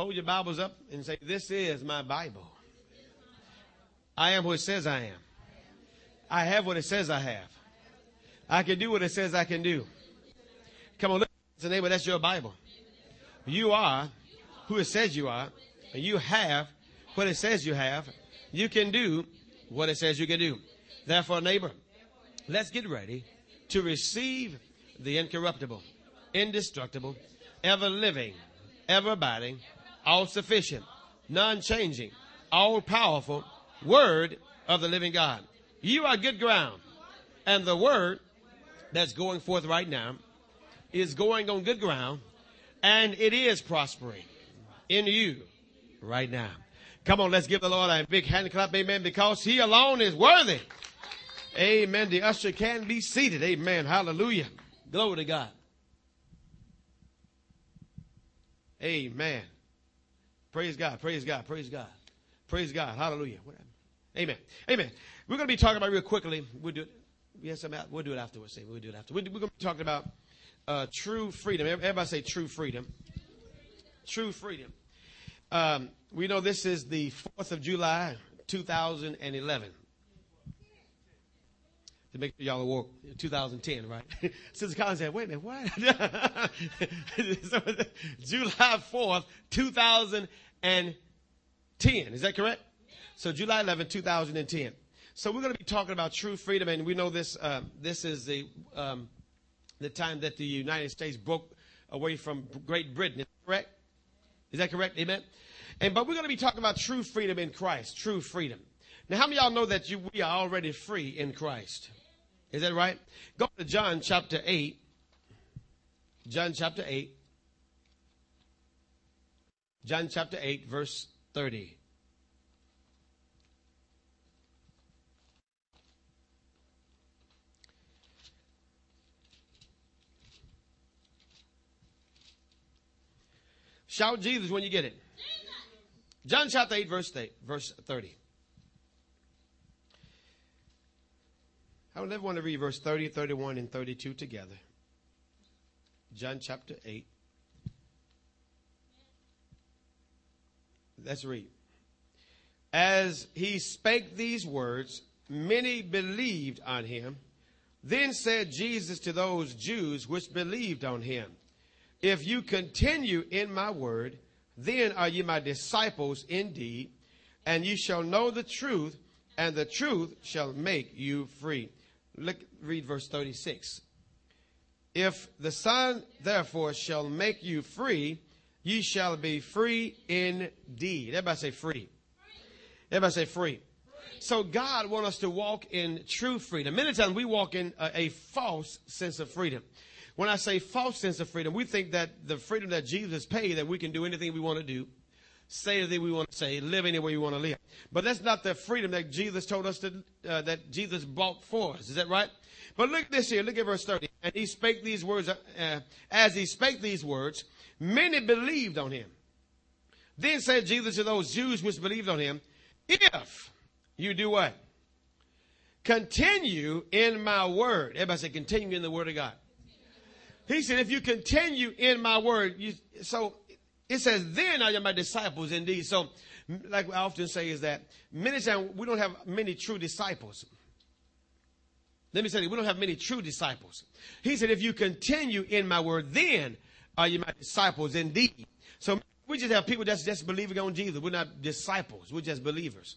Hold your Bibles up and say, This is my Bible. I am what it says I am. I have what it says I have. I can do what it says I can do. Come on, look at the neighbor. That's your Bible. You are who it says you are. And you have what it says you have. You can do what it says you can do. Therefore, neighbor, let's get ready to receive the incorruptible, indestructible, ever living, ever abiding, all sufficient, non changing, all powerful word of the living God. You are good ground. And the word that's going forth right now is going on good ground and it is prospering in you right now. Come on, let's give the Lord a big hand clap, amen, because he alone is worthy. Amen. The usher can be seated. Amen. Hallelujah. Glory to God. Amen. Praise God. Praise God. Praise God. Praise God. Hallelujah. Amen. Amen. We're going to be talking about real quickly. We'll do it. Yes, I'm out. we'll do it afterwards. We'll do it after. We're going to be talking about uh, true freedom. Everybody say true freedom. True freedom. Um, we know this is the 4th of July, 2011. To make sure y'all awoke, 2010, right? Sister Collins said, wait a minute, what? July 4th, 2010. Is that correct? So July 11, 2010. So we're going to be talking about true freedom, and we know this. Uh, this is the um, the time that the United States broke away from Great Britain. Is that correct? Is that correct? Amen. And but we're going to be talking about true freedom in Christ. True freedom. Now, how many of y'all know that you, we are already free in Christ? Is that right? Go to John chapter 8. John chapter 8. John chapter 8, verse 30. Shout Jesus when you get it. John chapter 8, verse 8, verse 30. I would want to read verse 30, 31, and 32 together. John chapter 8. Let's read. As he spake these words, many believed on him. Then said Jesus to those Jews which believed on him, If you continue in my word, then are ye my disciples indeed, and ye shall know the truth, and the truth shall make you free. Look, read verse 36. If the Son therefore shall make you free, ye shall be free indeed. Everybody say free. Everybody say free. So God wants us to walk in true freedom. Many times we walk in a, a, false sense of freedom. When I say false sense of freedom, we think that the freedom that Jesus paid, that we can do anything we want to do, say anything we want to say, live any way we want to live. But that's not the freedom that Jesus told us to, uh, that Jesus bought for us. Is that right? But look this here. Look at verse 30. And he spake these words, uh, uh, as he spake these words, many believed on him. Then said Jesus to those Jews which believed on him, if you do what? Continue in my word. Everybody say continue in the word of God. He said, if you continue in my word, you, so it says, then are you my disciples indeed. So, like I often say, is that many times we don't have many true disciples. Let me say, we don't have many true disciples. He said, if you continue in my word, then are you my disciples indeed. So we just have people that's just believing on Jesus. We're not disciples. We're just believers.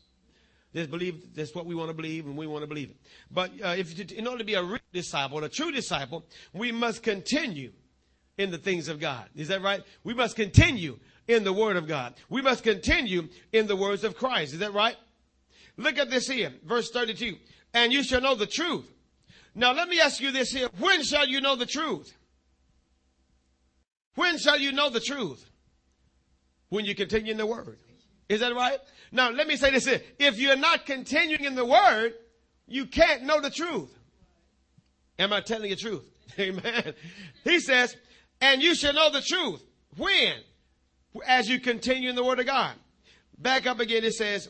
Just believe that's what we want to believe and we want to believe it. But uh, if in order to be a real disciple, a true disciple, we must continue in the things of God. Is that right? We must continue in the Word of God. We must continue in the words of Christ. Is that right? Look at this here, verse 32. And you shall know the truth. Now let me ask you this here. When shall you know the truth? When shall you know the truth? When you continue in the Word. Is that right? Now let me say this here. If you're not continuing in the Word, you can't know the truth. Am I telling you the truth? Amen. He says, and you shall know the truth. When? As you continue in the word of God. Back up again, it says,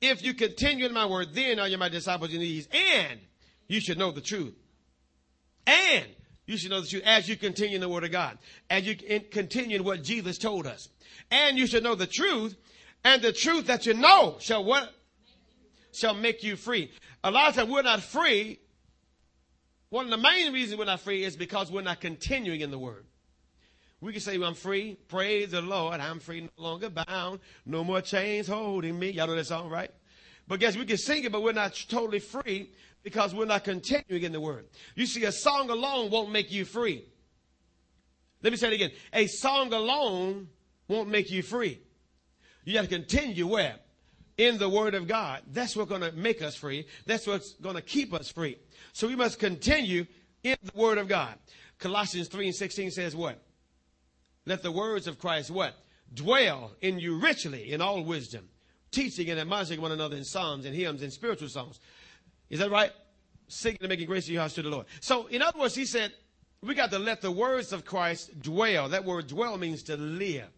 if you continue in my word, then are you my disciples in these, and you should know the truth. And You should know the truth as you continue in the Word of God, as you continue in what Jesus told us. And you should know the truth, and the truth that you know shall what? Shall make you free. A lot of times we're not free. One of the main reasons we're not free is because we're not continuing in the Word. We can say, well, I'm free. Praise the Lord. I'm free, no longer bound. No more chains holding me. Y'all know that song, right? But guess we can sing it, but we're not totally free because we're not continuing in the word. You see, a song alone won't make you free. Let me say it again. A song alone won't make you free. You have to continue where? In the word of God. That's what's going to make us free. That's what's going to keep us free. So we must continue in the word of God. Colossians 3 and 16 says what? Let the words of Christ what? Dwell in you richly in all wisdom, teaching and admonishing one another in psalms and hymns and spiritual songs. Is that right? Singing and making grace to your house to the Lord. So, in other words, he said, we got to let the words of Christ dwell. That word dwell means to live.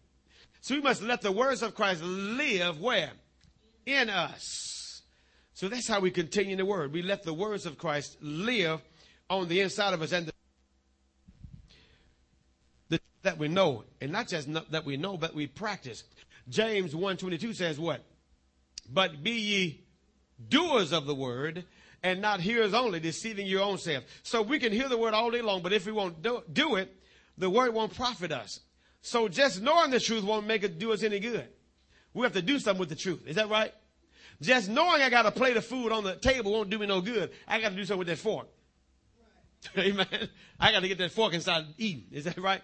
So we must let the words of Christ live where? In us. So that's how we continue the word. We let the words of Christ live on the inside of us and the, the that we know. And not just that we know, but we practice. James 1.22 says what? But be ye doers of the word and not hearers only, deceiving your own self. So we can hear the word all day long, but if we won't do, do it, the word won't profit us. So just knowing the truth won't make it do us any good. We have to do something with the truth. Is that right? Just knowing I got a plate of food on the table won't do me no good. I got to do something with that fork. Right. Amen. I got to get that fork and start eating. Is that right?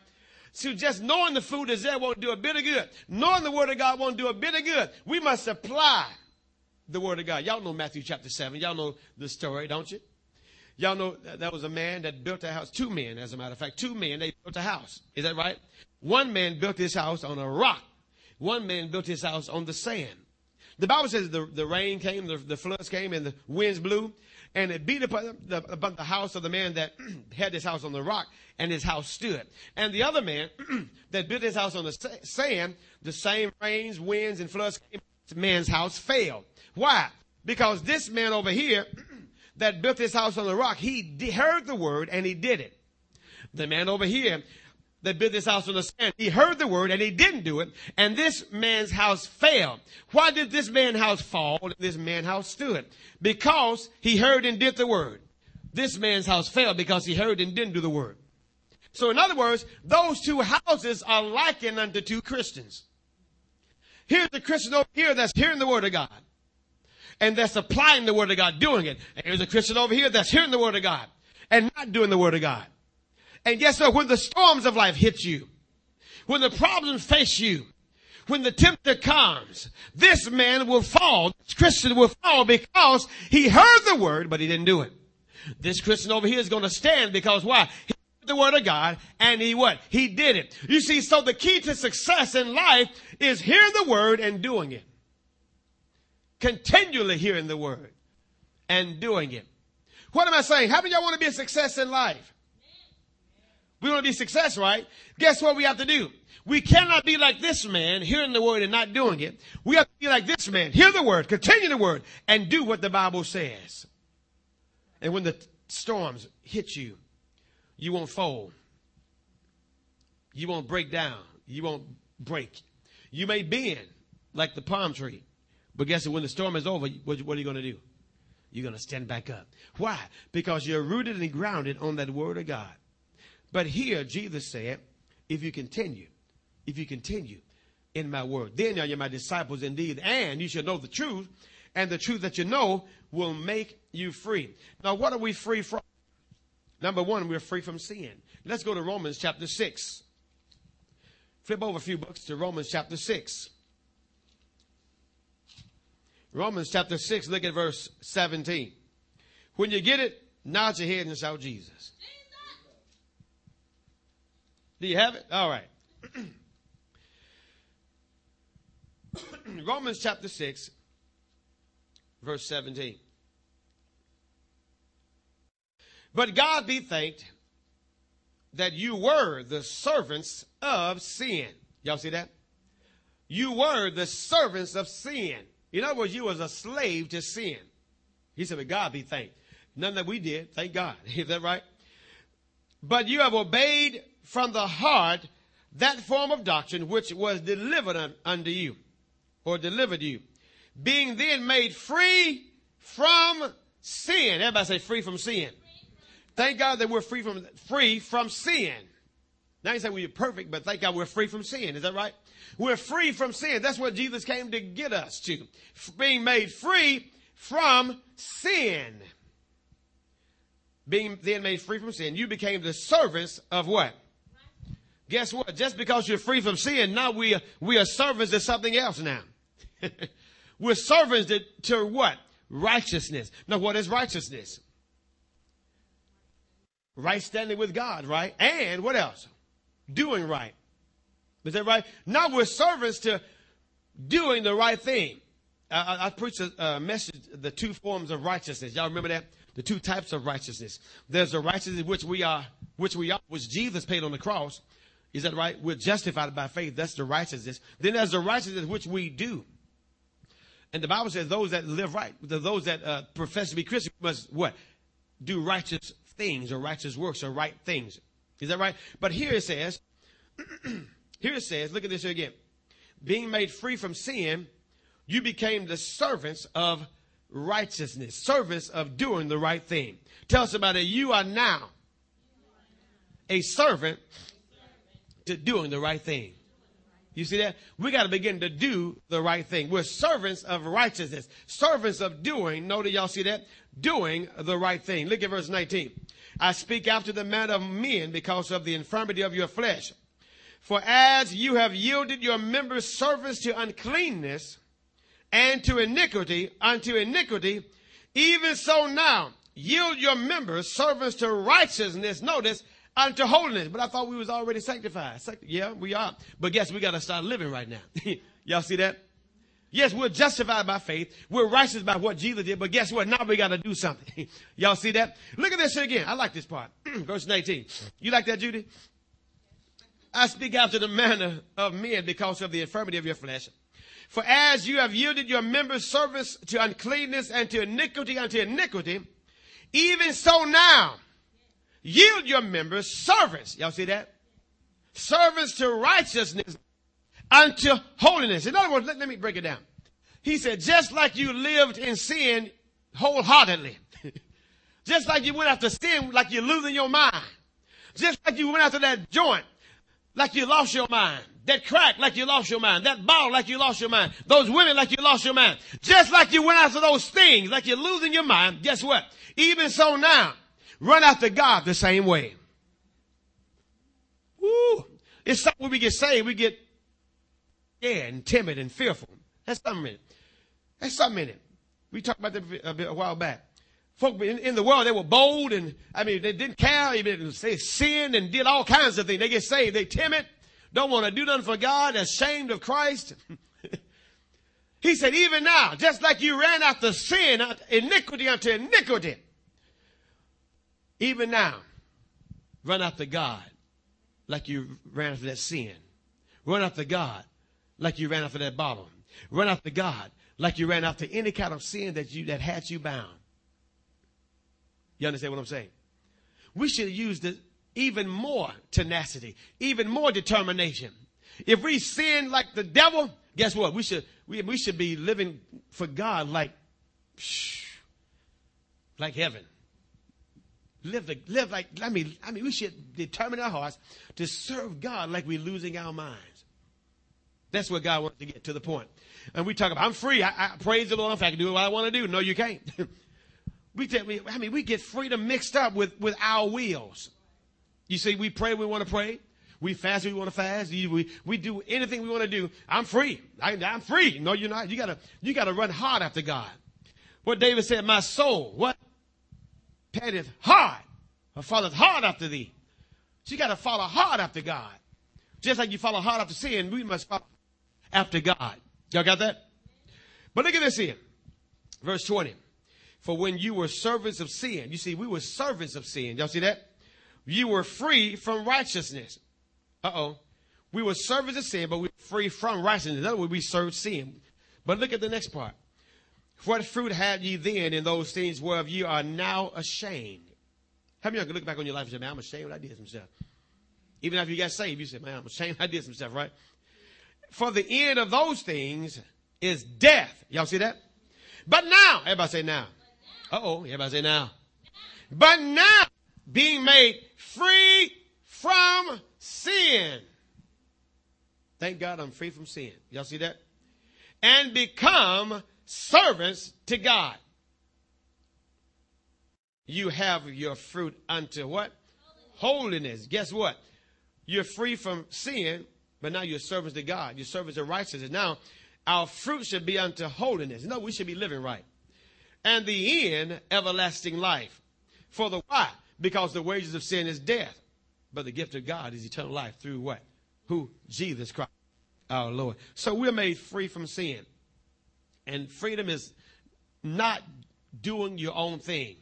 So just knowing the food is there won't do a bit of good. Knowing the word of God won't do a bit of good. We must apply the word of God. Y'all know Matthew chapter 7. Y'all know the story, don't you? Y'all know that was a man that built a house. Two men, as a matter of fact. Two men, they built a house. Is that right? One man built his house on a rock. One man built his house on the sand. The Bible says the, the rain came, the, the floods came, and the winds blew, and it beat upon the, upon the house of the man that had his house on the rock, and his house stood. And the other man that built his house on the sand, the same rains, winds, and floods came, man's house failed. Why? Because this man over here that built his house on the rock, he heard the word and he did it. The man over here that built this house on the sand, he heard the word and he didn't do it. And this man's house failed. Why did this man's house fall this man's house stood? Because he heard and did the word. This man's house fell because he heard and didn't do the word. So in other words, those two houses are likened unto two Christians. Here's the Christian over here that's hearing the word of God and that's applying the word of God, doing it. And here's a Christian over here that's hearing the word of God and not doing the word of God. And guess what? When the storms of life hit you, when the problems face you, when the tempter comes, this man will fall. This Christian will fall because he heard the word, but he didn't do it. This Christian over here is going to stand because why? He heard the word of God and he what? He did it. You see, so the key to success in life is hearing the word and doing it continually hearing the word and doing it. What am I saying? How many y'all want to be a success in life? We want to be success, right? Guess what we have to do? We cannot be like this man, hearing the word and not doing it. We have to be like this man, hear the word, continue the word, and do what the Bible says. And when the storms hit you, you won't fold. You won't break down. You won't break. You may bend like the palm tree. But guess what? When the storm is over, what, what are you going to do? You're going to stand back up. Why? Because you're rooted and grounded on that word of God. But here, Jesus said, if you continue, if you continue in my word, then are you my disciples indeed, and you shall know the truth, and the truth that you know will make you free. Now, what are we free from? Number one, we're free from sin. Let's go to Romans chapter 6. Flip over a few books to Romans chapter 6. Romans chapter 6, look at verse 17. When you get it, nod your head and shout Jesus. Do you have it? All right. Romans chapter 6, verse 17. But God be thanked that you were the servants of sin. Y'all see that? You were the servants of sin. In other words, you was a slave to sin. He said, but God be thanked. None that we did, thank God. Is that right? but you have obeyed from the heart that form of doctrine which was delivered un- unto you, or delivered you, being then made free from sin. Everybody say free from sin. Thank God that we're free from free from sin. Now you say we're perfect, but thank God we're free from sin. Is that right? We're free from sin. That's what Jesus came to get us to. Being made free from sin. Being then made free from sin, you became the servants of what? Guess what? Just because you're free from sin, now we are, we are servants to something else now. we're servants to, to what? Righteousness. Now what is righteousness? Right standing with God, right? And what else? Doing right. Is that right? Now we're servants to doing the right thing. I, I preached a, a message, the two forms of righteousness. Y'all remember that? The two types of righteousness. There's the righteousness which we are, which we are, which Jesus paid on the cross. Is that right? We're justified by faith. That's the righteousness. Then there's the righteousness which we do. And the Bible says those that live right, those that uh, profess to be Christian must what? Do righteous things or righteous works or right things. Is that right? But here it says, here it says, look at this here again. Being made free from sin, you became the servants of righteousness, servants of doing the right thing. Tell it. You are now a servant to doing the right thing. You see that? We got to begin to do the right thing. We're servants of righteousness, servants of doing. Notice y'all see that? Doing the right thing. Look at verse 19. I speak after the manner of men because of the infirmity of your flesh. For as you have yielded your members servants to uncleanness and to iniquity unto iniquity, even so now yield your members servants to righteousness. Notice unto holiness. But I thought we was already sanctified. Yeah, we are. But guess we got to start living right now. Y'all see that? Yes, we're justified by faith. We're righteous by what Jesus did. But guess what? Now we got to do something. Y'all see that? Look at this again. I like this part. Verse 19. You like that, Judy? I speak after the manner of men because of the infirmity of your flesh. For as you have yielded your members service to uncleanness and to iniquity unto iniquity, even so now yield your members servants. Y'all see that? Servants to righteousness unto holiness. In other words, let, let me break it down. He said, just like you lived in sin wholeheartedly, just like you went after sin like you're losing your mind, just like you went after that joint like you lost your mind, that crack like you lost your mind, that ball like you lost your mind, those women like you lost your mind, just like you went after those things like you're losing your mind, guess what? Even so now, run after God the same way. Woo! It's something when we get saved, we get scared and timid and fearful. That's something in it. That's something in it. We talked about that a, bit, a while back. Folk in, in, the world, they were bold and, I mean, they didn't care. They sinned and did all kinds of things. They get saved. They timid. Don't want to do nothing for God. Ashamed of Christ. he said, even now, just like you ran after sin, uh, iniquity unto iniquity, even now, run after God like you ran after that sin. Run after God like you ran after that bottle. Run after God like you ran after any kind of sin that you that had you bound. You understand what I'm saying? We should use the even more tenacity, even more determination. If we sin like the devil, guess what? We should we, we should be living for God like like heaven. Live, the, live like, I mean, I mean, we should determine our hearts to serve God like we're losing our minds. That's what God wants to get to the point. And we talk about, I'm free. I, I praise the Lord. If I can do what I want to do. No, you can't. we, tell, I mean, we get freedom mixed up with, with our wills. You see, we pray, we want to pray. We fast, we want to fast. We, we do anything we want to do. I'm free. I, am free. No, you're not. You gotta, you gotta run hard after God. What David said, my soul, what? Panteth hard. Her father's hard after thee. She gotta follow hard after God. Just like you follow hard after sin, we must follow after God. Y'all got that? But look at this here. Verse 20. For when you were servants of sin, you see, we were servants of sin. Y'all see that? You were free from righteousness. Uh oh. We were servants of sin, but we were free from righteousness. In other words, we served sin. But look at the next part. What fruit had ye then in those things whereof ye are now ashamed? How many of you can look back on your life and say, man, I'm ashamed I did some stuff. Even after you got saved, you say, man, I'm ashamed I did some stuff, right? For the end of those things is death. Y'all see that? But now, everybody say now. Uh oh, everybody say now. But now, being made free from sin. Thank God I'm free from sin. Y'all see that? And become servants to God. You have your fruit unto what? Holiness. Guess what? You're free from sin, but now you're servants to God. You're servants of righteousness. Now, our fruit should be unto holiness. No, we should be living right. And the end, everlasting life. For the why? Because the wages of sin is death. But the gift of God is eternal life through what? Who? Jesus Christ, our Lord. So we're made free from sin. And freedom is not doing your own thing.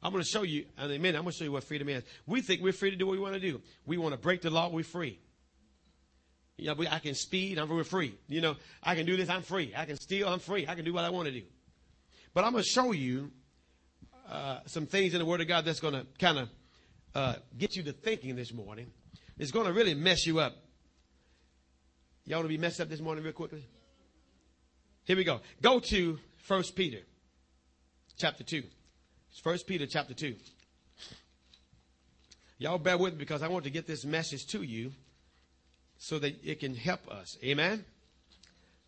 I'm going to show you in. I'm going to show you what freedom is. We think we're free to do what we want to do. We want to break the law. We're free. You know, I can speed. I'm free. You know, I can do this. I'm free. I can steal. I'm free. I can do what I want to do. But I'm going to show you uh, some things in the Word of God that's going to kind of uh, get you to thinking this morning. It's going to really mess you up. Y'all want to be messed up this morning real quickly? Here we go. Go to First Peter chapter 2. First Peter chapter 2. Y'all bear with me because I want to get this message to you so that it can help us. Amen.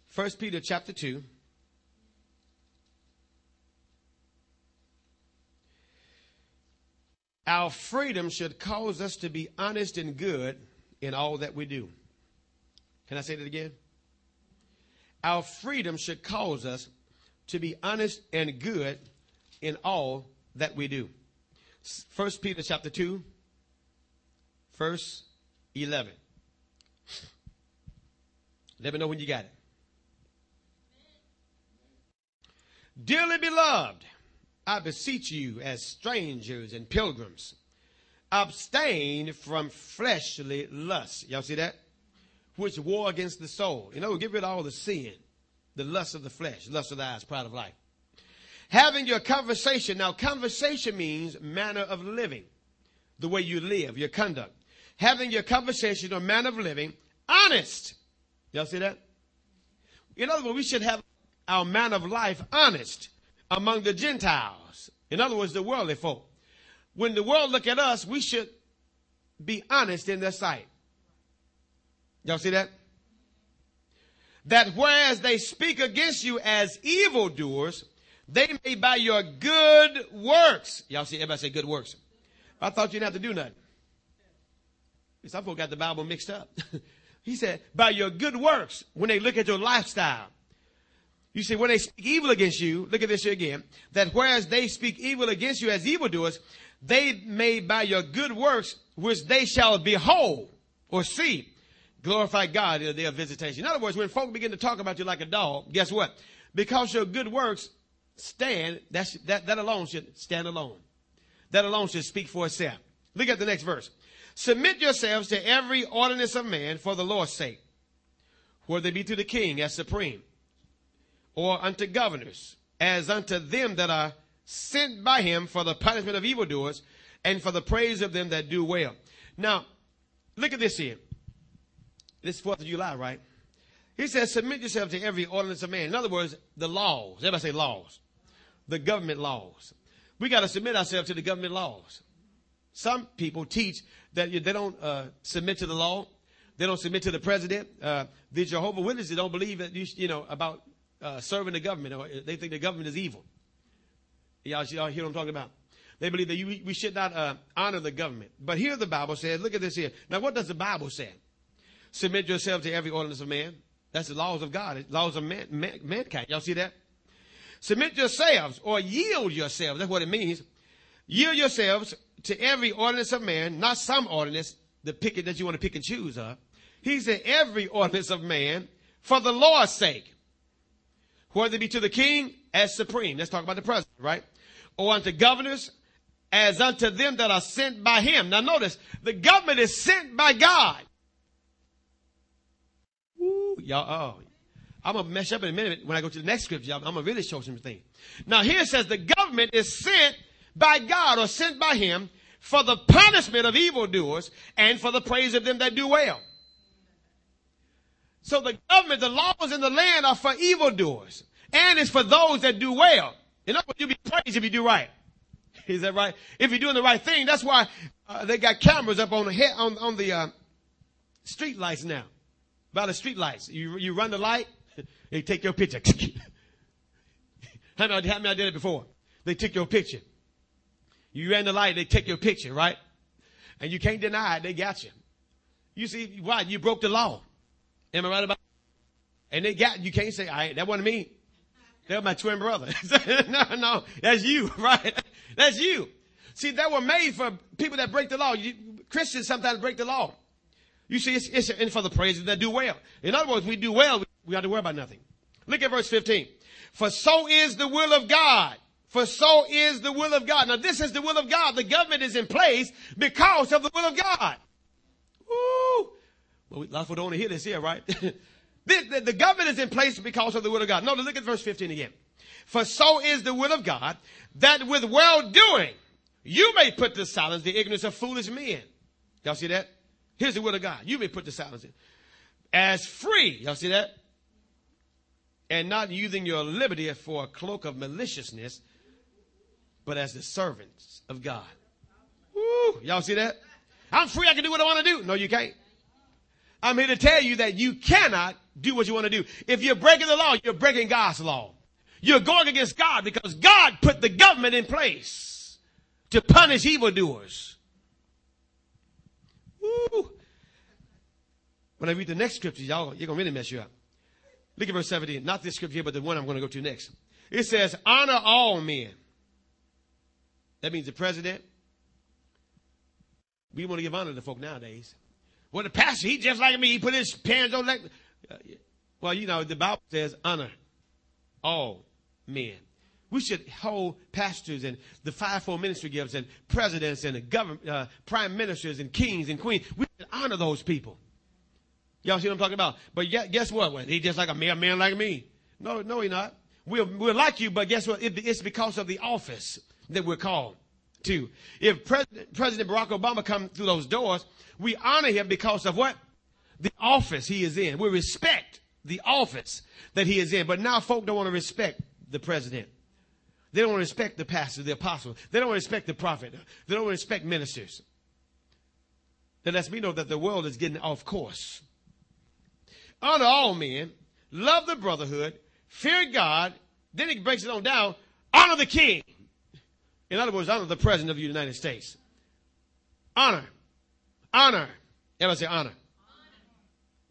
First Peter chapter 2. Our freedom should cause us to be honest and good in all that we do. Can I say that again? Our freedom should cause us to be honest and good in all that we do. First Peter chapter 2, verse 11. Let me know when you got it. Dearly beloved, I beseech you as strangers and pilgrims, abstain from fleshly lusts. Y'all see that? Which war against the soul. You know, get rid of all the sin, the lust of the flesh, lust of the eyes, pride of life. Having your conversation. Now, conversation means manner of living, the way you live, your conduct. Having your conversation or manner of living honest. Y'all see that? In other words, we should have our manner of life honest among the Gentiles. In other words, the worldly folk. When the world look at us, we should be honest in their sight. Y'all see that? That whereas they speak against you as evildoers, they may by your good works. Y'all see, everybody say good works. I thought you didn't have to do nothing. Some folk got the Bible mixed up. he said, by your good works, when they look at your lifestyle. You see, when they speak evil against you, look at this here again, that whereas they speak evil against you as evildoers, they may by your good works, which they shall behold or see, glorify God in their visitation. In other words, when folk begin to talk about you like a dog, guess what? Because your good works stand, that's, that, that alone should stand alone. That alone should speak for itself. Look at the next verse. Submit yourselves to every ordinance of man for the Lord's sake, whether they be to the king as supreme, or unto governors, as unto them that are sent by him for the punishment of evildoers, and for the praise of them that do well. Now, look at this here. This 4th of July, right? He says, submit yourself to every ordinance of man. In other words, the laws. Everybody say laws the government laws. We got to submit ourselves to the government laws. Some people teach that they don't uh, submit to the law. They don't submit to the president. Uh, the Jehovah Witnesses don't believe that you, you know about uh, serving the government, or they think the government is evil. Y'all, y'all hear what I'm talking about? They believe that you, we should not uh, honor the government. But here the Bible says, look at this here. Now, what does the Bible say? Submit yourselves to every ordinance of man. That's the laws of God, laws of man, man, mankind. Y'all see that? Submit yourselves or yield yourselves. That's what it means. Yield yourselves to every ordinance of man, not some ordinance, the picket that you want to pick and choose of. He said every ordinance of man for the Lord's sake. Whether it be to the king as supreme. Let's talk about the president, right? Or unto governors as unto them that are sent by him. Now notice, the government is sent by God. Y'all, oh, I'm to mess up in a minute when I go to the next scripture. I'm, to really show some things. Now here it says the government is sent by God or sent by him for the punishment of evildoers and for the praise of them that do well. So the government, the laws in the land are for evildoers and it's for those that do well. In other words, you'll be praised if you do right. Is that right? If you're doing the right thing, that's why uh, they got cameras up on the head, on, on the uh, street lights now. By the street lights, you you run the light, they take your picture. how many how many I did it before? They took your picture. You ran the light, they take your picture, right? And you can't deny it, they got you. You see, why? You broke the law. Am I right about? And they got you. Can't say, "I that wasn't me." They're my twin brother. no, no, that's you, right? That's you. See, they were made for people that break the law. You, Christians sometimes break the law. You see, it's, it's in for the praises that do well. In other words, we do well, we, we have to worry about nothing. Look at verse 15. For so is the will of God. For so is the will of God. Now this is the will of God. The government is in place because of the will of God. Woo! Well, a lot of people don't want to hear this here, right? The, the, the, government is in place because of the will of God. No, look at verse 15 again. For so is the will of God that with well doing you may put to silence the ignorance of foolish men. Y'all see that? Here's the word of God. You may put to silence it. As free. Y'all see that? And not using your liberty for a cloak of maliciousness, but as the servants of God. Woo! Y'all see that? I'm free. I can do what I want to do. No, you can't. I'm here to tell you that you cannot do what you want to do. If you're breaking the law, you're breaking God's law. You're going against God because God put the government in place to punish evildoers. Woo. When I read the next scripture, y'all, you're going to really mess you up. Look at verse 17. Not this scripture here, but the one I'm going to go to next. It says, honor all men. That means the president. We want to give honor to folk nowadays. Well, the pastor, he just like me. He put his pants on like, uh, well, you know, the Bible says honor all men. We should hold pastors and the fivefold ministry gifts and presidents and the government, uh, prime ministers and kings and queens. We should honor those people. Y'all see what I'm talking about? But guess what? Well, he just like a mere man like me. No, no, he not. We're, we're like you, but guess what? It, it's because of the office that we're called to. If President, President Barack Obama comes through those doors, we honor him because of what? The office he is in. We respect the office that he is in. But now folk don't want to respect the president. They don't respect the pastor, the apostle. They don't respect the prophet. They don't respect ministers. That lets me know that the world is getting off course. Honor all men, love the brotherhood, fear God. Then he breaks it on down. Honor the king. In other words, honor the president of the United States. Honor. Honor. Everybody say honor. honor.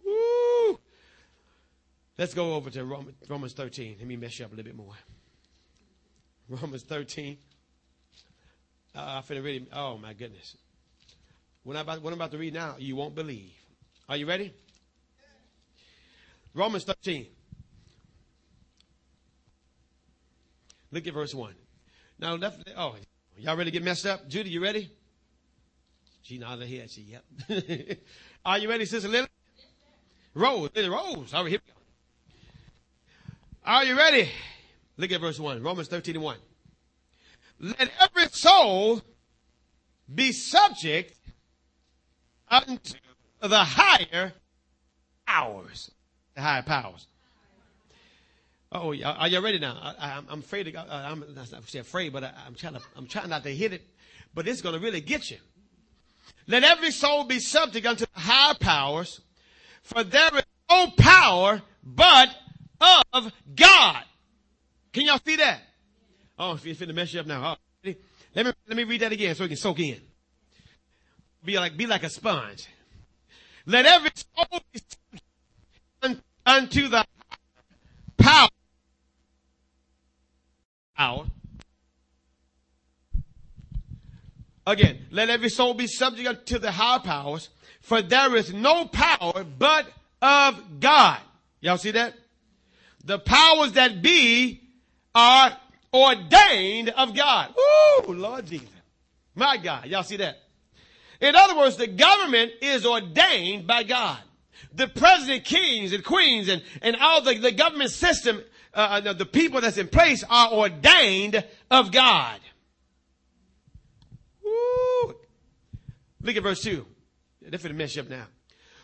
Woo. Let's go over to Romans 13. Let me mess you up a little bit more. Romans 13. Uh, I finna read Oh my goodness. What I'm, about, what I'm about to read now, you won't believe. Are you ready? Romans 13. Look at verse 1. Now, left, oh, y'all ready to get messed up? Judy, you ready? She nodded her head. She, yep. Are you ready, Sister Lily? Rose, Lily Rose. All right, here we go. Are you ready? Look at verse 1, Romans 13 and 1. Let every soul be subject unto the higher powers. The higher powers. Oh, are you ready now? I, am afraid. To, uh, I'm not afraid, but I, am trying to. I'm trying not to hit it, but it's going to really get you. Let every soul be subject unto the higher powers, for there is no power but of God. Can y'all see that? Oh, you're finna mess you up now. Oh, let me let me read that again so we can soak in. Be like be like a sponge. Let every soul be subject unto the power. Power Again, let every soul be subject to the higher powers, for there is no power but of God. Y'all see that? The powers that be are ordained of God. Ooh, Lord Jesus. My God. Y'all see that? In other words, the government is ordained by God. The president, kings and queens and, and all the, the government system, uh, the people that's in place are ordained of God. Look at verse 2. They're finna mess you up now.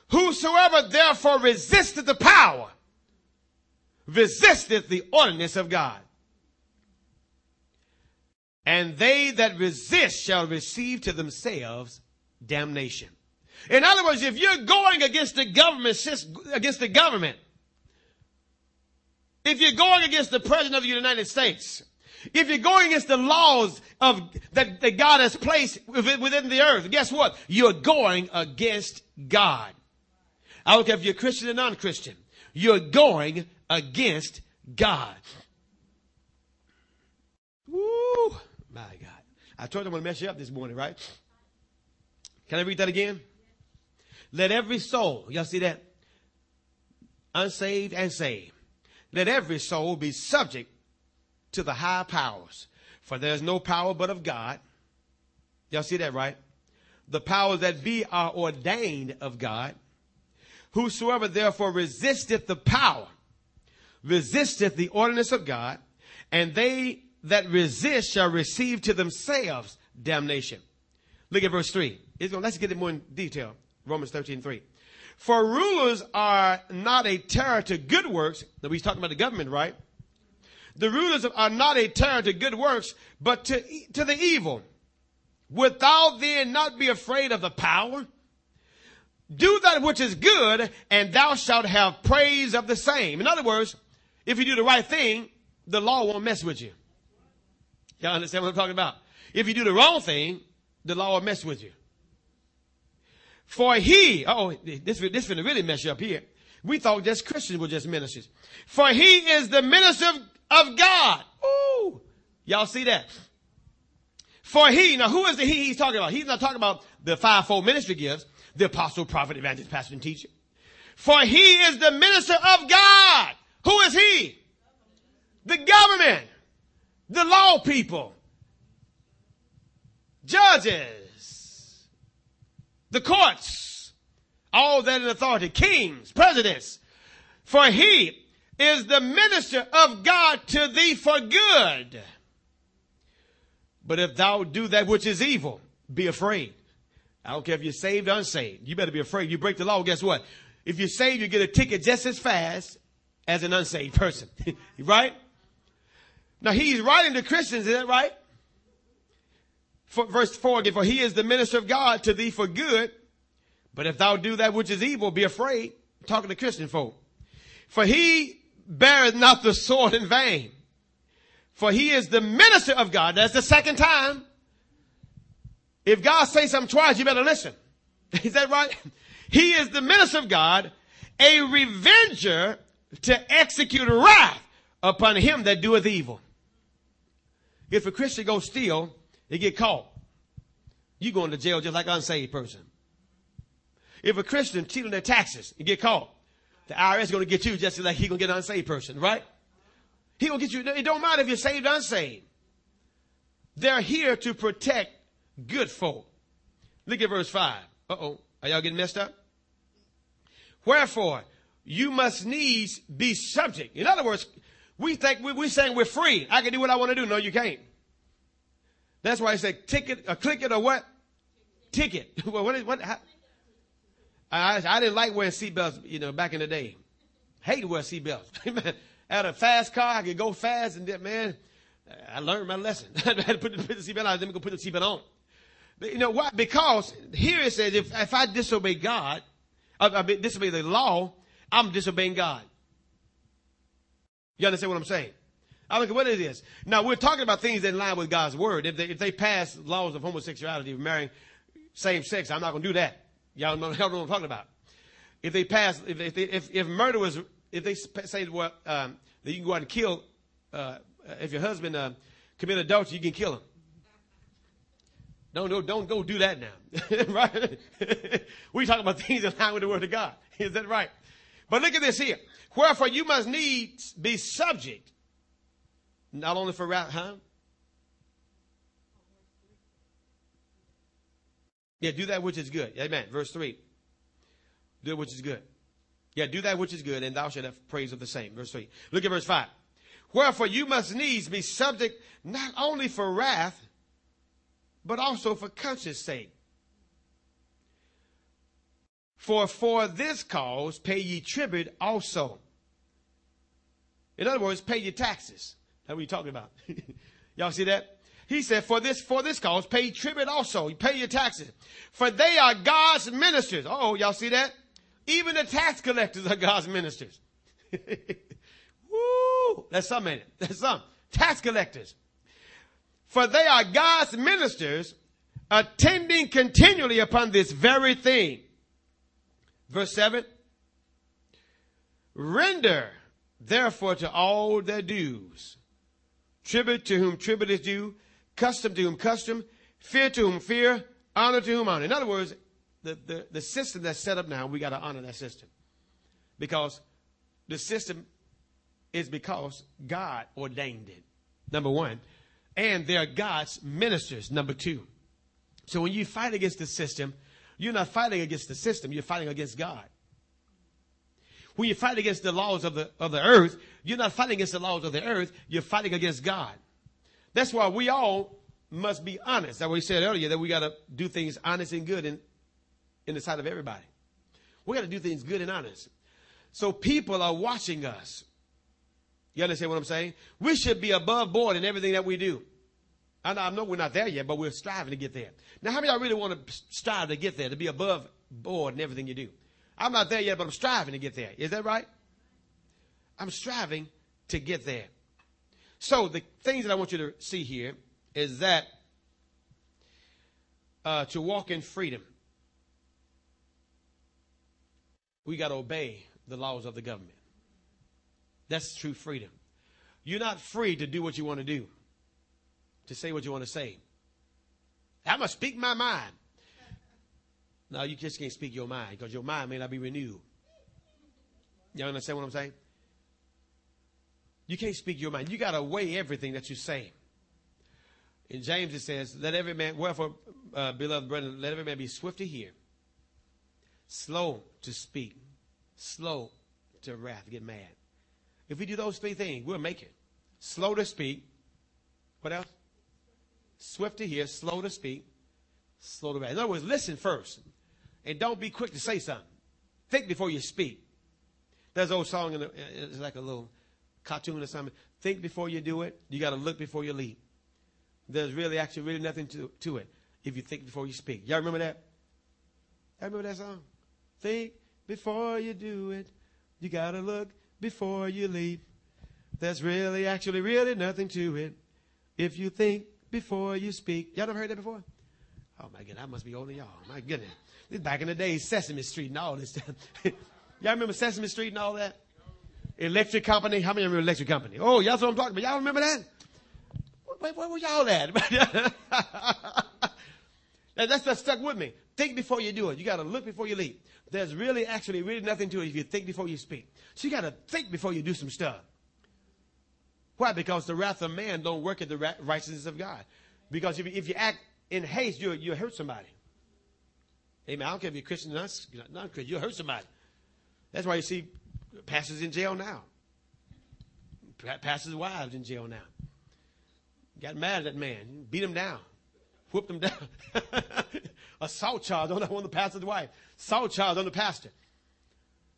Whosoever therefore resisteth the power, resisteth the ordinance of God. And they that resist shall receive to themselves damnation. In other words, if you're going against the government, against the government, if you're going against the president of the United States, if you're going against the laws of that, that God has placed within the earth, guess what? You're going against God. I don't care if you're Christian or non-Christian. You're going against God. Woo! I told you I'm going to mess you up this morning, right? Can I read that again? Let every soul, y'all see that? Unsaved and saved. Let every soul be subject to the high powers. For there's no power but of God. Y'all see that, right? The powers that be are ordained of God. Whosoever therefore resisteth the power, resisteth the ordinance of God, and they that resist shall receive to themselves damnation. Look at verse 3. Gonna, let's get it more in detail. Romans 13, 3. For rulers are not a terror to good works. Now he's talking about the government, right? The rulers are not a terror to good works, but to, to the evil. Wilt thou then not be afraid of the power? Do that which is good, and thou shalt have praise of the same. In other words, if you do the right thing, the law won't mess with you. Y'all understand what I'm talking about? If you do the wrong thing, the law will mess with you. For he, oh, this, this finna really mess you up here. We thought just Christians were just ministers. For he is the minister of, of God. Ooh. Y'all see that? For he, now who is the he he's talking about? He's not talking about the fivefold ministry gifts, the apostle, prophet, evangelist, pastor, and teacher. For he is the minister of God. Who is he? The government, the law people, judges, the courts, all that in authority, kings, presidents. For he is the minister of God to thee for good. But if thou do that which is evil, be afraid. I don't care if you're saved or unsaved. You better be afraid. You break the law, guess what? If you're saved, you get a ticket just as fast as an unsaved person. right? Now he's writing to Christians, is that right? For, verse 4 again, for he is the minister of God to thee for good. But if thou do that which is evil, be afraid. I'm talking to Christian folk. For he beareth not the sword in vain. For he is the minister of God. That's the second time. If God says something twice, you better listen. Is that right? He is the minister of God, a revenger to execute wrath upon him that doeth evil. If a Christian go steal, they get caught. You going to jail just like an unsaved person. If a Christian cheating their taxes and get caught, the IRS going to get you just like he going to get an unsaved person, right? He going to get you. It don't matter if you're saved or unsaved. They're here to protect good folk. Look at verse 5. Uh-oh. Are y'all getting messed up? Wherefore, you must needs be subject. In other words, we think we, we saying we're free. I can do what I want to do. No, you can't. That's why I say ticket, a click it or what? Ticket. well, what is, what? How? I, I didn't like wearing seatbelts, you know, back in the day. Hate to wear seatbelts. I had a fast car, I could go fast, and then, man, I learned my lesson. I had to put the, put the seatbelt on. Let me go put the seatbelt on. But you know why? Because here it says, if, if I disobey God, I, I disobey the law, I'm disobeying God. You understand what I'm saying? I look at what it is. Now we're talking about things in line with God's word. If they, if they pass laws of homosexuality, of marrying same sex, I'm not going to do that. Y'all know, y'all know what I'm talking about. If they pass, if if, if, if murder was, if they say well, um, that you can go out and kill, uh, if your husband uh, commit adultery, you can kill him. Don't, don't, don't go do that now. right? we talking about things in line with the word of God. Is that right? But look at this here. Wherefore you must needs be subject, not only for wrath, huh? Yeah, do that which is good. Amen. Verse 3. Do that which is good. Yeah, do that which is good, and thou shalt have praise of the same. Verse 3. Look at verse 5. Wherefore you must needs be subject not only for wrath, but also for conscience sake. For for this cause pay ye tribute also. In other words, pay your taxes. That's what he's talking about. Y'all see that? He said, for this, for this cause, pay tribute also. You pay your taxes. For they are God's ministers. Oh, y'all see that? Even the tax collectors are God's ministers. Woo! That's some in it. That's some. Tax collectors. For they are God's ministers attending continually upon this very thing. Verse 7. Render therefore to all their dues. Tribute to whom tribute is due, custom to whom custom, fear to whom fear, honor to whom honor. In other words, the, the, the system that's set up now, we got to honor that system. Because the system is because God ordained it. Number one. And they're God's ministers. Number two. So when you fight against the system, you're not fighting against the system, you're fighting against God. When you fight against the laws of the, of the earth, you're not fighting against the laws of the earth, you're fighting against God. That's why we all must be honest. That's what we said earlier, that we got to do things honest and good in, in the sight of everybody. We got to do things good and honest. So people are watching us. You understand what I'm saying? We should be above board in everything that we do. I know, I know we're not there yet, but we're striving to get there. Now, how many of y'all really want to strive to get there, to be above board in everything you do? I'm not there yet, but I'm striving to get there. Is that right? I'm striving to get there. So the things that I want you to see here is that uh, to walk in freedom, we got to obey the laws of the government. That's true freedom. You're not free to do what you want to do, to say what you want to say. Going to speak my mind. No, you just can't speak your mind because your mind may not be renewed. You understand what I'm saying? You can't speak your mind. You got to weigh everything that you say. In James it says, "Let every man, wherefore, uh, beloved brethren, let every man be swift to hear, slow to speak, slow to wrath, get mad." If we do those three things, we'll make it. Slow to speak. What else? Swift to hear, slow to speak, slow to wrath. In other words, listen first, and don't be quick to say something. Think before you speak. There's an old song, in the, it's like a little cartoon or something. Think before you do it. You got to look before you leap. There's really actually really nothing to, to it if you think before you speak. Y'all remember that? Y'all remember that song? Think before you do it. You got to look before you leap. There's really actually really nothing to it if you think before you speak. Y'all never heard that before? Oh my God, I must be older y'all. My goodness. This back in the day, Sesame Street and all this stuff. y'all remember Sesame Street and all that? Electric company. How many remember electric company? Oh, y'all what I'm talking about. Y'all remember that? Where, were y'all at? that's what stuck with me. Think before you do it. You got to look before you leap. There's really, actually, really nothing to it if you think before you speak. So you got to think before you do some stuff. Why? Because the wrath of man don't work at the righteousness of God. Because if if you act in haste, you you hurt somebody. Amen. I don't care if you're Christian or not, not Christian. You'll hurt somebody. That's why you see pastors in jail now. Pastors' wives in jail now. Got mad at that man, beat him down, whooped him down. Assault charge on the pastor's wife. Assault charge on the pastor.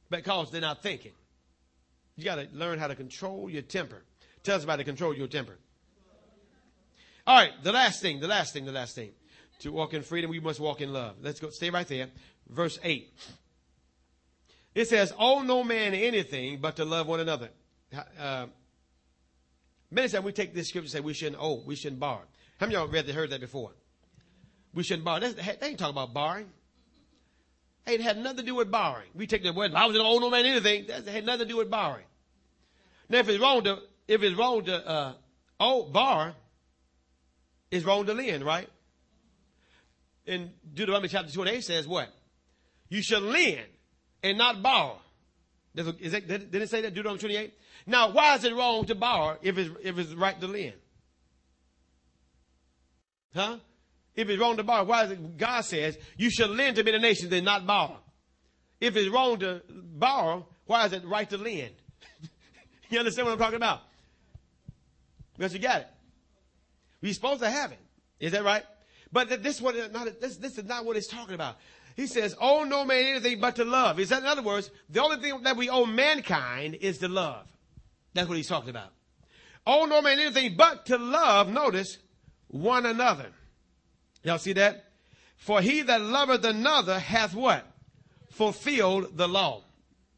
Because they're not thinking. You got to learn how to control your temper. Tell us about to control your temper. All right, the last thing, the last thing, the last thing. To walk in freedom, we must walk in love. Let's go, stay right there. Verse 8. It says, Owe no man anything but to love one another. Uh, many times we take this scripture and say we shouldn't owe, we shouldn't borrow. How many of y'all read heard that before? We shouldn't borrow. They ain't talking about borrowing. It had nothing to do with borrowing. We take the word, I was owe no man anything. That had nothing to do with borrowing. Now, if it's wrong to, if it's wrong to, uh, owe, borrow, it's wrong to lend, right? In Deuteronomy chapter 28 says what? You shall lend and not borrow. Is that, did it say that, Deuteronomy 28? Now, why is it wrong to borrow if it's, if it's right to lend? Huh? If it's wrong to borrow, why is it, God says, you shall lend to many nations and not borrow. If it's wrong to borrow, why is it right to lend? you understand what I'm talking about? Because you got it. We're supposed to have it. Is that right? But this, what, not, this, this is not what it's talking about. He says, owe no man anything but to love. Is that in other words, the only thing that we owe mankind is to love. That's what he's talking about. Owe no man anything but to love, notice, one another. Y'all see that? For he that loveth another hath what? Fulfilled the law.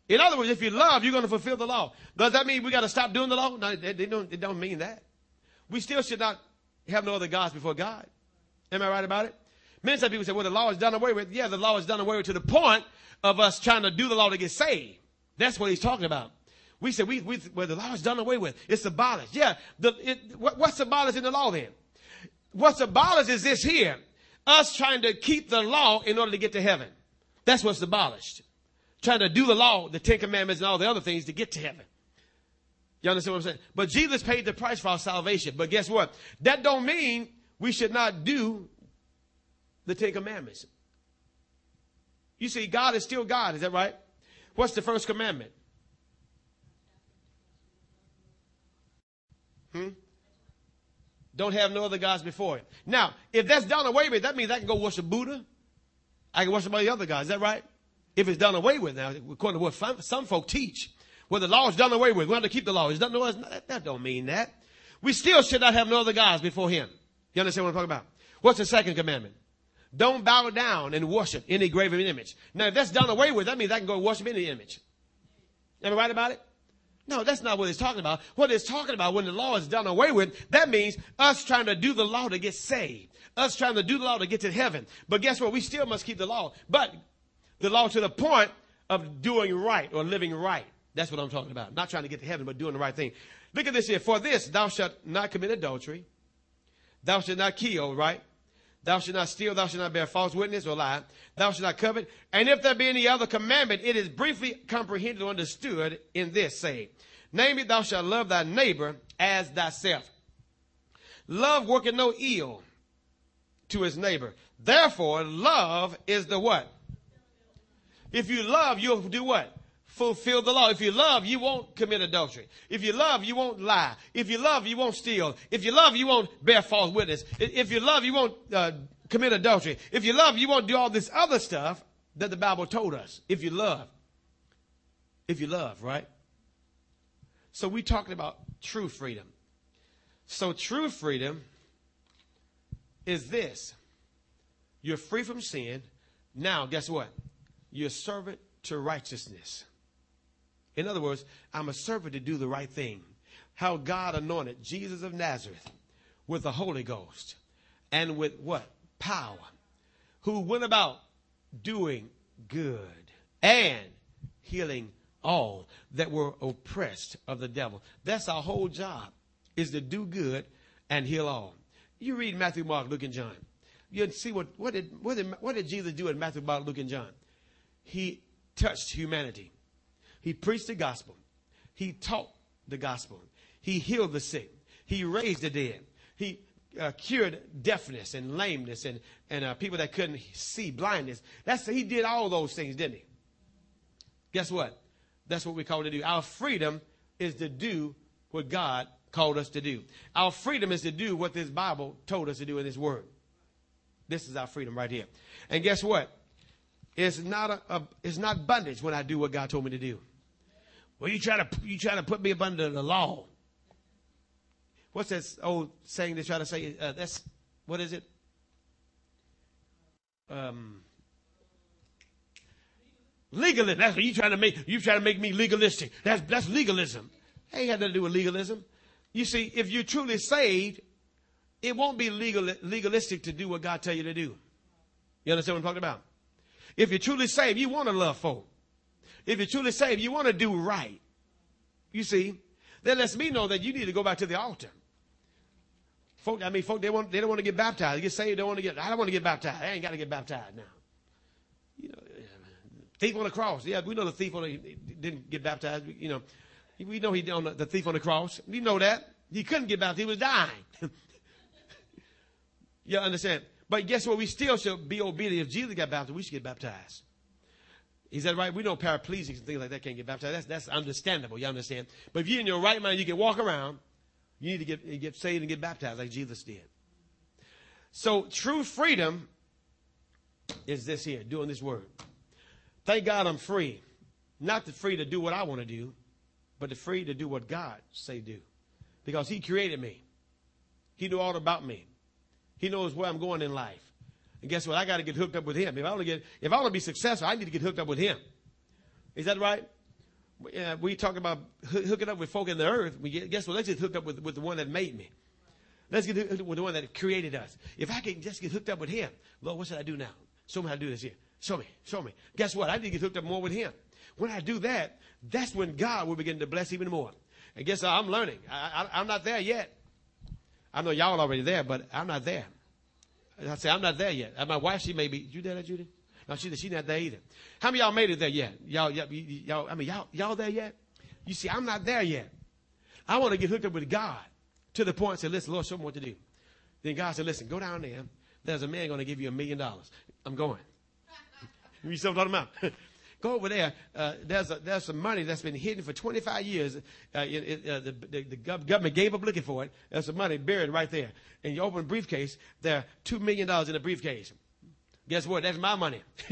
In other words, if you love, you're going to fulfill the law. Does that mean we got to stop doing the law? No, it don't, it don't mean that. We still should not have no other gods before God. Am I right about it? Many times people say, well, the law is done away with. Yeah, the law is done away with to the point of us trying to do the law to get saved. That's what he's talking about. We say, we, we, well, the law is done away with. It's abolished. Yeah. The, it, what, what's abolished in the law then? What's abolished is this here. Us trying to keep the law in order to get to heaven. That's what's abolished. Trying to do the law, the Ten Commandments and all the other things to get to heaven. You understand what I'm saying? But Jesus paid the price for our salvation. But guess what? That don't mean we should not do the Ten Commandments. You see, God is still God. Is that right? What's the first commandment? Hmm? Don't have no other gods before him. Now, if that's done away with, that means I can go worship Buddha. I can worship all the other gods. Is that right? If it's done away with now, according to what some folk teach, well, the law is done away with. We have to keep the law. Is done, no, that, that don't mean that. We still should not have no other gods before him. You understand what I'm talking about? What's the second commandment? Don't bow down and worship any graven image. Now, if that's done away with, that means I can go worship any image. Am I right about it? No, that's not what it's talking about. What it's talking about when the law is done away with, that means us trying to do the law to get saved. Us trying to do the law to get to heaven. But guess what? We still must keep the law. But the law to the point of doing right or living right. That's what I'm talking about. Not trying to get to heaven, but doing the right thing. Look at this here. For this, thou shalt not commit adultery. Thou shalt not kill, right? Thou shalt not steal. Thou shalt not bear false witness or lie. Thou shalt not covet. And if there be any other commandment, it is briefly comprehended or understood in this saying. Namely, thou shalt love thy neighbor as thyself. Love worketh no ill to his neighbor. Therefore, love is the what? If you love, you'll do what? Fulfill the law. If you love, you won't commit adultery. If you love, you won't lie. If you love, you won't steal. If you love, you won't bear false witness. If you love, you won't uh, commit adultery. If you love, you won't do all this other stuff that the Bible told us. If you love. If you love, right? So we're talking about true freedom. So true freedom is this. You're free from sin. Now, guess what? You're a servant to righteousness. In other words, I'm a servant to do the right thing. How God anointed Jesus of Nazareth with the Holy Ghost and with what? Power. Who went about doing good and healing all that were oppressed of the devil. That's our whole job is to do good and heal all. You read Matthew, Mark, Luke, and John. You see what, what did, what did, what did Jesus do in Matthew, Mark, Luke, and John? He touched humanity. He preached the gospel. He taught the gospel. He healed the sick. He raised the dead. He uh, cured deafness and lameness and, and uh, people that couldn't see blindness. That's, he did all those things, didn't he? Guess what? That's what we call to do. Our freedom is to do what God called us to do. Our freedom is to do what this Bible told us to do in this word. This is our freedom right here. And guess what? It's not a, a, it's not bondage when I do what God told me to do. Well, you try to you try to put me up under the law. What's that old saying they try to say? Uh, that's what is it? Um, legalism. That's what you trying to make. You trying to make me legalistic. That's that's legalism. That ain't got nothing to do with legalism. You see, if you're truly saved, it won't be legal legalistic to do what God tell you to do. You understand what I'm talking about? If you're truly saved, you want to love folk. If you're truly saved, you want to do right. You see, that lets me know that you need to go back to the altar. Folk, I mean, folk, they want, they don't want to get baptized. They get saved, don't want to get, I don't want to get baptized. I ain't got to get baptized now. You know, thief on the cross. Yeah, we know the thief on the, didn't get baptized. You know, we know he on the, the thief on the cross. We know that. He couldn't get baptized. He was dying. you understand? But guess what? We still should be obedient. If Jesus got baptized, we should get baptized. Is that right? We know paraplegics and things like that can't get baptized. That's, that's understandable. You understand? But if you're in your right mind, you can walk around. You need to get, get saved and get baptized like Jesus did. So true freedom is this here, doing this word. Thank God I'm free. Not to free to do what I want to do, but to free to do what God say do. Because he created me. He knew all about me. He knows where I'm going in life. And guess what? I got to get hooked up with him. If I want to get, if I want to be successful, I need to get hooked up with him. Is that right? Yeah, uh, we talk about hooking up with folk in the earth. We get, guess what? Let's get hooked up with, with the one that made me. Let's get hooked up with the one that created us. If I can just get hooked up with him, Lord, what should I do now? Show me how to do this here. Show me. Show me. Guess what? I need to get hooked up more with him. When I do that, that's when God will begin to bless even more. And guess what? I'm learning. I, I, I'm not there yet. I know y'all are already there, but I'm not there. I say I'm not there yet. My wife, she may be. You there, Judy? No, she she's not there either. How many y'all made it there yet? Y'all, y'all, y'all I mean, y'all, y'all there yet? You see, I'm not there yet. I want to get hooked up with God to the point and say, listen, Lord, show me what to do. Then God said, listen, go down there. There's a man going to give you a million dollars. I'm going. you see what I'm talking about? Go over there. Uh, there's, a, there's some money that's been hidden for 25 years. Uh, it, it, uh, the, the, the, government gave up looking for it. There's some money buried right there. And you open a briefcase, there are $2 million in the briefcase. Guess what? That's my money.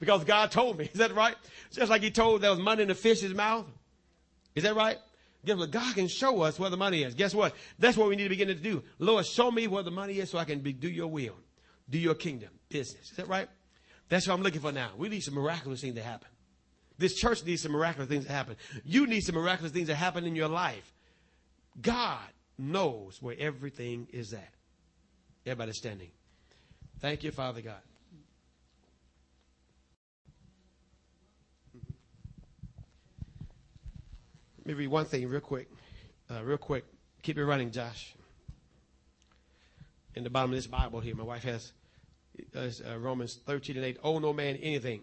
because God told me. Is that right? Just like he told there was money in the fish's mouth. Is that right? Guess what? God can show us where the money is. Guess what? That's what we need to begin to do. Lord, show me where the money is so I can be, do your will, do your kingdom business. Is that right? That's what I'm looking for now. We need some miraculous things to happen. This church needs some miraculous things to happen. You need some miraculous things to happen in your life. God knows where everything is at. Everybody standing. Thank you, Father God. Let me read one thing real quick. Uh, real quick. Keep it running, Josh. In the bottom of this Bible here, my wife has uh, Romans 13 and 8, owe no man anything.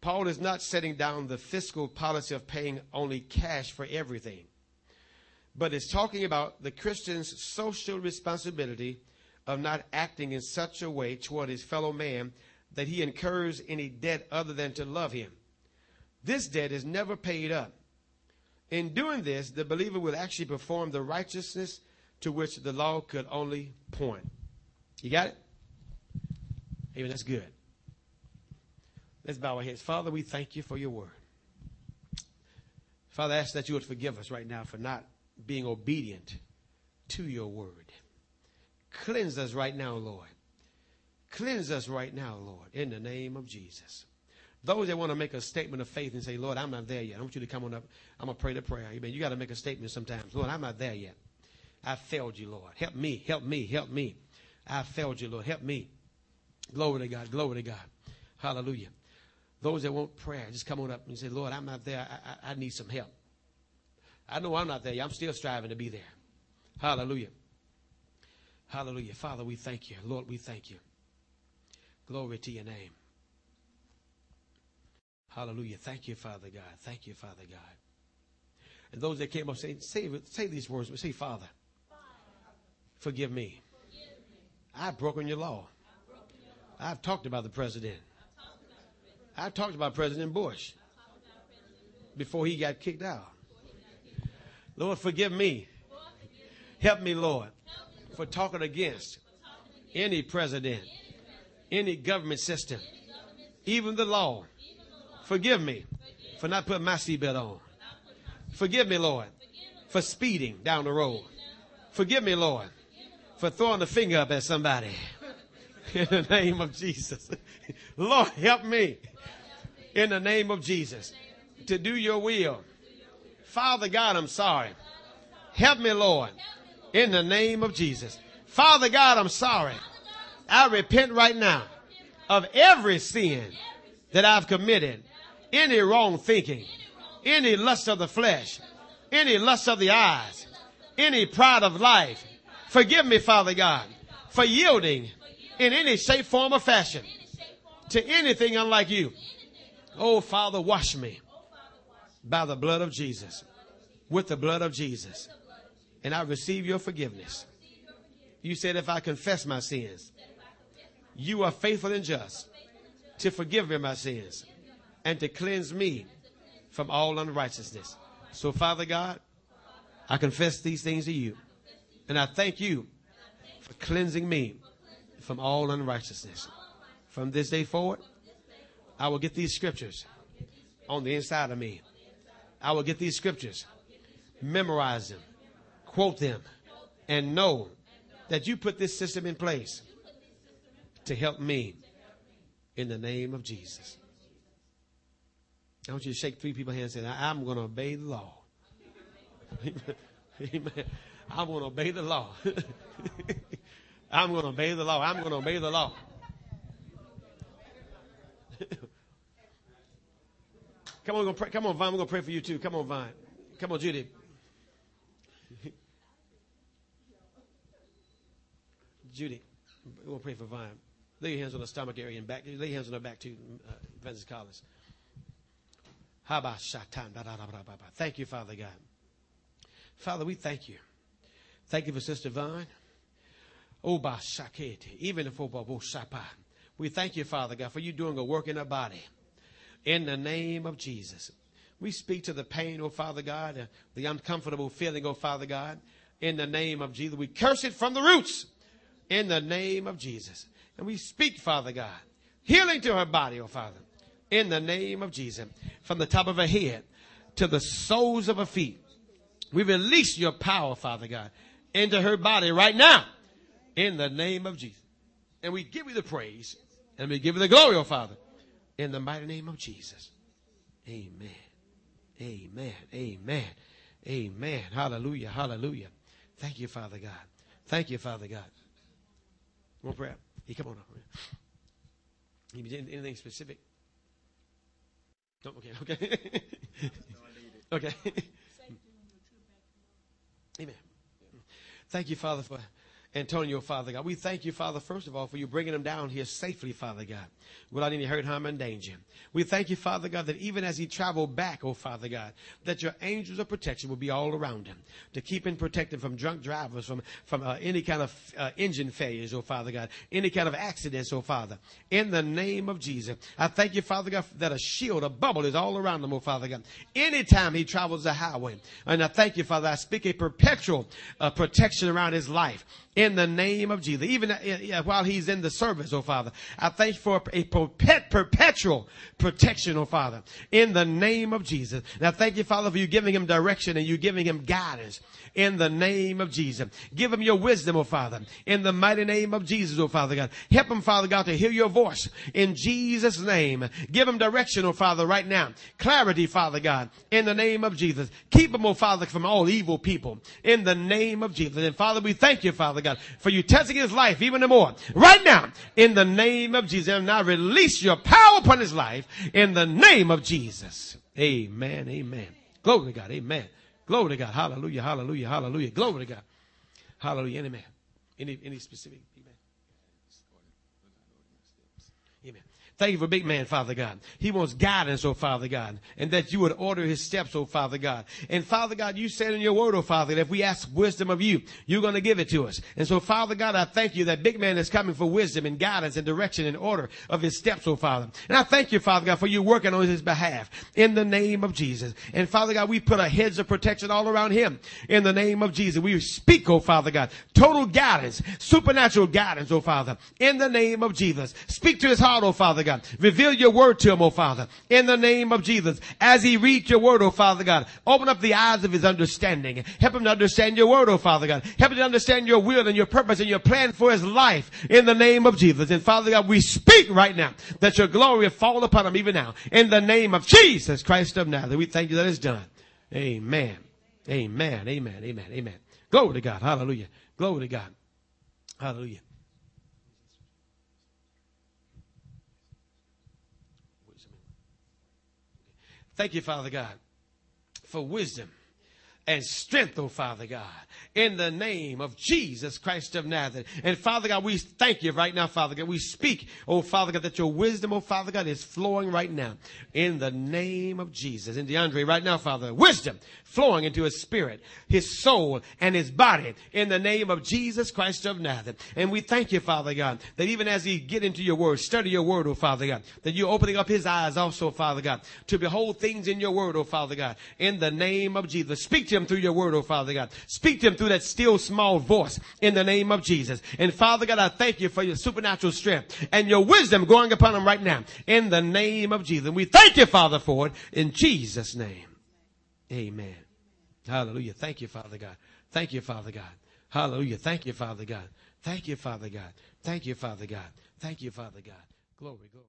Paul is not setting down the fiscal policy of paying only cash for everything, but is talking about the Christian's social responsibility of not acting in such a way toward his fellow man that he incurs any debt other than to love him. This debt is never paid up. In doing this, the believer will actually perform the righteousness to which the law could only point. You got it? Amen. That's good. Let's bow our heads. Father, we thank you for your word. Father, I ask that you would forgive us right now for not being obedient to your word. Cleanse us right now, Lord. Cleanse us right now, Lord, in the name of Jesus. Those that want to make a statement of faith and say, Lord, I'm not there yet. I want you to come on up. I'm going to pray the prayer. Amen. You got to make a statement sometimes. Lord, I'm not there yet. I failed you, Lord. Help me, help me, help me. I failed you, Lord. Help me. Glory to God. Glory to God. Hallelujah. Those that want prayer, just come on up and say, Lord, I'm not there. I, I, I need some help. I know I'm not there. I'm still striving to be there. Hallelujah. Hallelujah. Father, we thank you. Lord, we thank you. Glory to your name. Hallelujah. Thank you, Father God. Thank you, Father God. And those that came up, saying, say, say these words, but say, Father, forgive me. I've broken your law. I've talked about the president. I've talked about President Bush before he got kicked out. Lord, forgive me. Help me, Lord, for talking against any president, any government system, even the law. Forgive me for not putting my seatbelt on. Forgive me, Lord, for speeding down the road. Forgive me, Lord, for throwing the finger up at somebody. in the name of Jesus. Lord, help me in the name of Jesus to do your will. Father God, I'm sorry. Help me, Lord, in the name of Jesus. Father God, I'm sorry. I repent right now of every sin that I've committed, any wrong thinking, any lust of the flesh, any lust of the eyes, any pride of life. Forgive me, Father God, for yielding in any shape, form, or fashion to anything unlike you. Oh, Father, wash me by the blood of Jesus, with the blood of Jesus, and I receive your forgiveness. You said, if I confess my sins, you are faithful and just to forgive me my sins and to cleanse me from all unrighteousness. So, Father God, I confess these things to you, and I thank you for cleansing me from all unrighteousness. From this day forward, I will get these scriptures on the inside of me. I will get these scriptures, memorize them, quote them, and know that you put this system in place to help me in the name of Jesus. I want you to shake three people's hands and say, I'm going to obey the law. Amen. I'm going to obey the law. I'm going to obey the law. I'm going to obey the law. come on, we're gonna pray. come on, Vine. We're going to pray for you too. Come on, Vine. Come on, Judy. Judy, we're going to pray for Vine. Lay your hands on the stomach area and back. Lay your hands on her back too, uh, Evangelist Collins. Thank you, Father God. Father, we thank you. Thank you for Sister Vine. We thank you, Father God, for you doing a work in our body. In the name of Jesus. We speak to the pain, oh Father God, the uncomfortable feeling, oh Father God. In the name of Jesus. We curse it from the roots. In the name of Jesus. And we speak, Father God, healing to her body, oh Father. In the name of Jesus. From the top of her head to the soles of her feet. We release your power, Father God, into her body right now. In the name of Jesus. And we give you the praise and we give you the glory, oh Father. In the mighty name of Jesus. Amen. Amen. Amen. Amen. Hallelujah. Hallelujah. Thank you, Father God. Thank you, Father God. One prayer. Hey, come on up. Anything specific? No, okay, okay. okay. Amen. Thank you, Father, for Antonio, Father God. We thank you, Father, first of all, for you bringing him down here safely, Father God, without any hurt, harm, and danger. We thank you, Father God, that even as he traveled back, oh Father God, that your angels of protection will be all around him to keep him protected from drunk drivers, from, from uh, any kind of uh, engine failures, oh Father God, any kind of accidents, oh Father. In the name of Jesus, I thank you, Father God, that a shield, a bubble is all around him, oh Father God. Anytime he travels the highway. And I thank you, Father, I speak a perpetual uh, protection around his life in the name of Jesus. Even uh, while he's in the service, oh Father, I thank you for a perpetual protection, oh Father, in the name of Jesus. Now thank you, Father, for you giving him direction and you giving him guidance in the name of Jesus. Give him your wisdom, oh Father, in the mighty name of Jesus, oh Father God. Help him, Father God, to hear your voice in Jesus' name. Give him direction, oh Father, right now. Clarity, Father God, in the name of Jesus. Keep him, oh Father, from all evil people in the name of Jesus. And Father, we thank you, Father God, for you testing his life even more. Right now, in the name of Jesus. And now release your power upon his life in the name of Jesus. Amen. Amen. Glory to God. Amen. Glory to God. Hallelujah. Hallelujah. Hallelujah. Glory to God. Hallelujah. Amen. Any, any specific? Thank you for big man, Father God. He wants guidance, oh Father God, and that you would order his steps, oh Father God. And Father God, you said in your word, oh Father, that if we ask wisdom of you, you're going to give it to us. And so Father God, I thank you that big man is coming for wisdom and guidance and direction and order of his steps, oh Father. And I thank you, Father God, for you working on his behalf in the name of Jesus. And Father God, we put a hedge of protection all around him in the name of Jesus. We speak, oh Father God, total guidance, supernatural guidance, oh Father, in the name of Jesus. Speak to his heart, oh Father God. Reveal your word to him, oh Father, in the name of Jesus. As he reads your word, oh Father God, open up the eyes of his understanding. Help him to understand your word, oh Father God. Help him to understand your will and your purpose and your plan for his life in the name of Jesus. And Father God, we speak right now that your glory will fall upon him even now in the name of Jesus Christ of Nazareth. We thank you that it's done. Amen. Amen. Amen. Amen. Amen. Glory to God. Hallelujah. Glory to God. Hallelujah. Thank you, Father God, for wisdom and strength, oh Father God, in the name of Jesus Christ of Nazareth. And Father God, we thank you right now, Father God. We speak, oh Father God, that your wisdom, oh Father God, is flowing right now in the name of Jesus. And DeAndre, right now, Father, wisdom flowing into his spirit, his soul, and his body in the name of Jesus Christ of Nazareth. And we thank you, Father God, that even as he get into your word, study your word, oh Father God, that you're opening up his eyes also, Father God, to behold things in your word, oh Father God, in the name of Jesus. Speak to him through your word, oh Father God. Speak to them through that still small voice in the name of Jesus. And Father God, I thank you for your supernatural strength and your wisdom going upon them right now in the name of Jesus. And we thank you, Father, for it in Jesus' name. Amen. Hallelujah. Thank you, Father God. Thank you, Father God. Hallelujah. Thank you, Father God. Thank you, Father God. Thank you, Father God. Thank you, Father God. Glory, glory.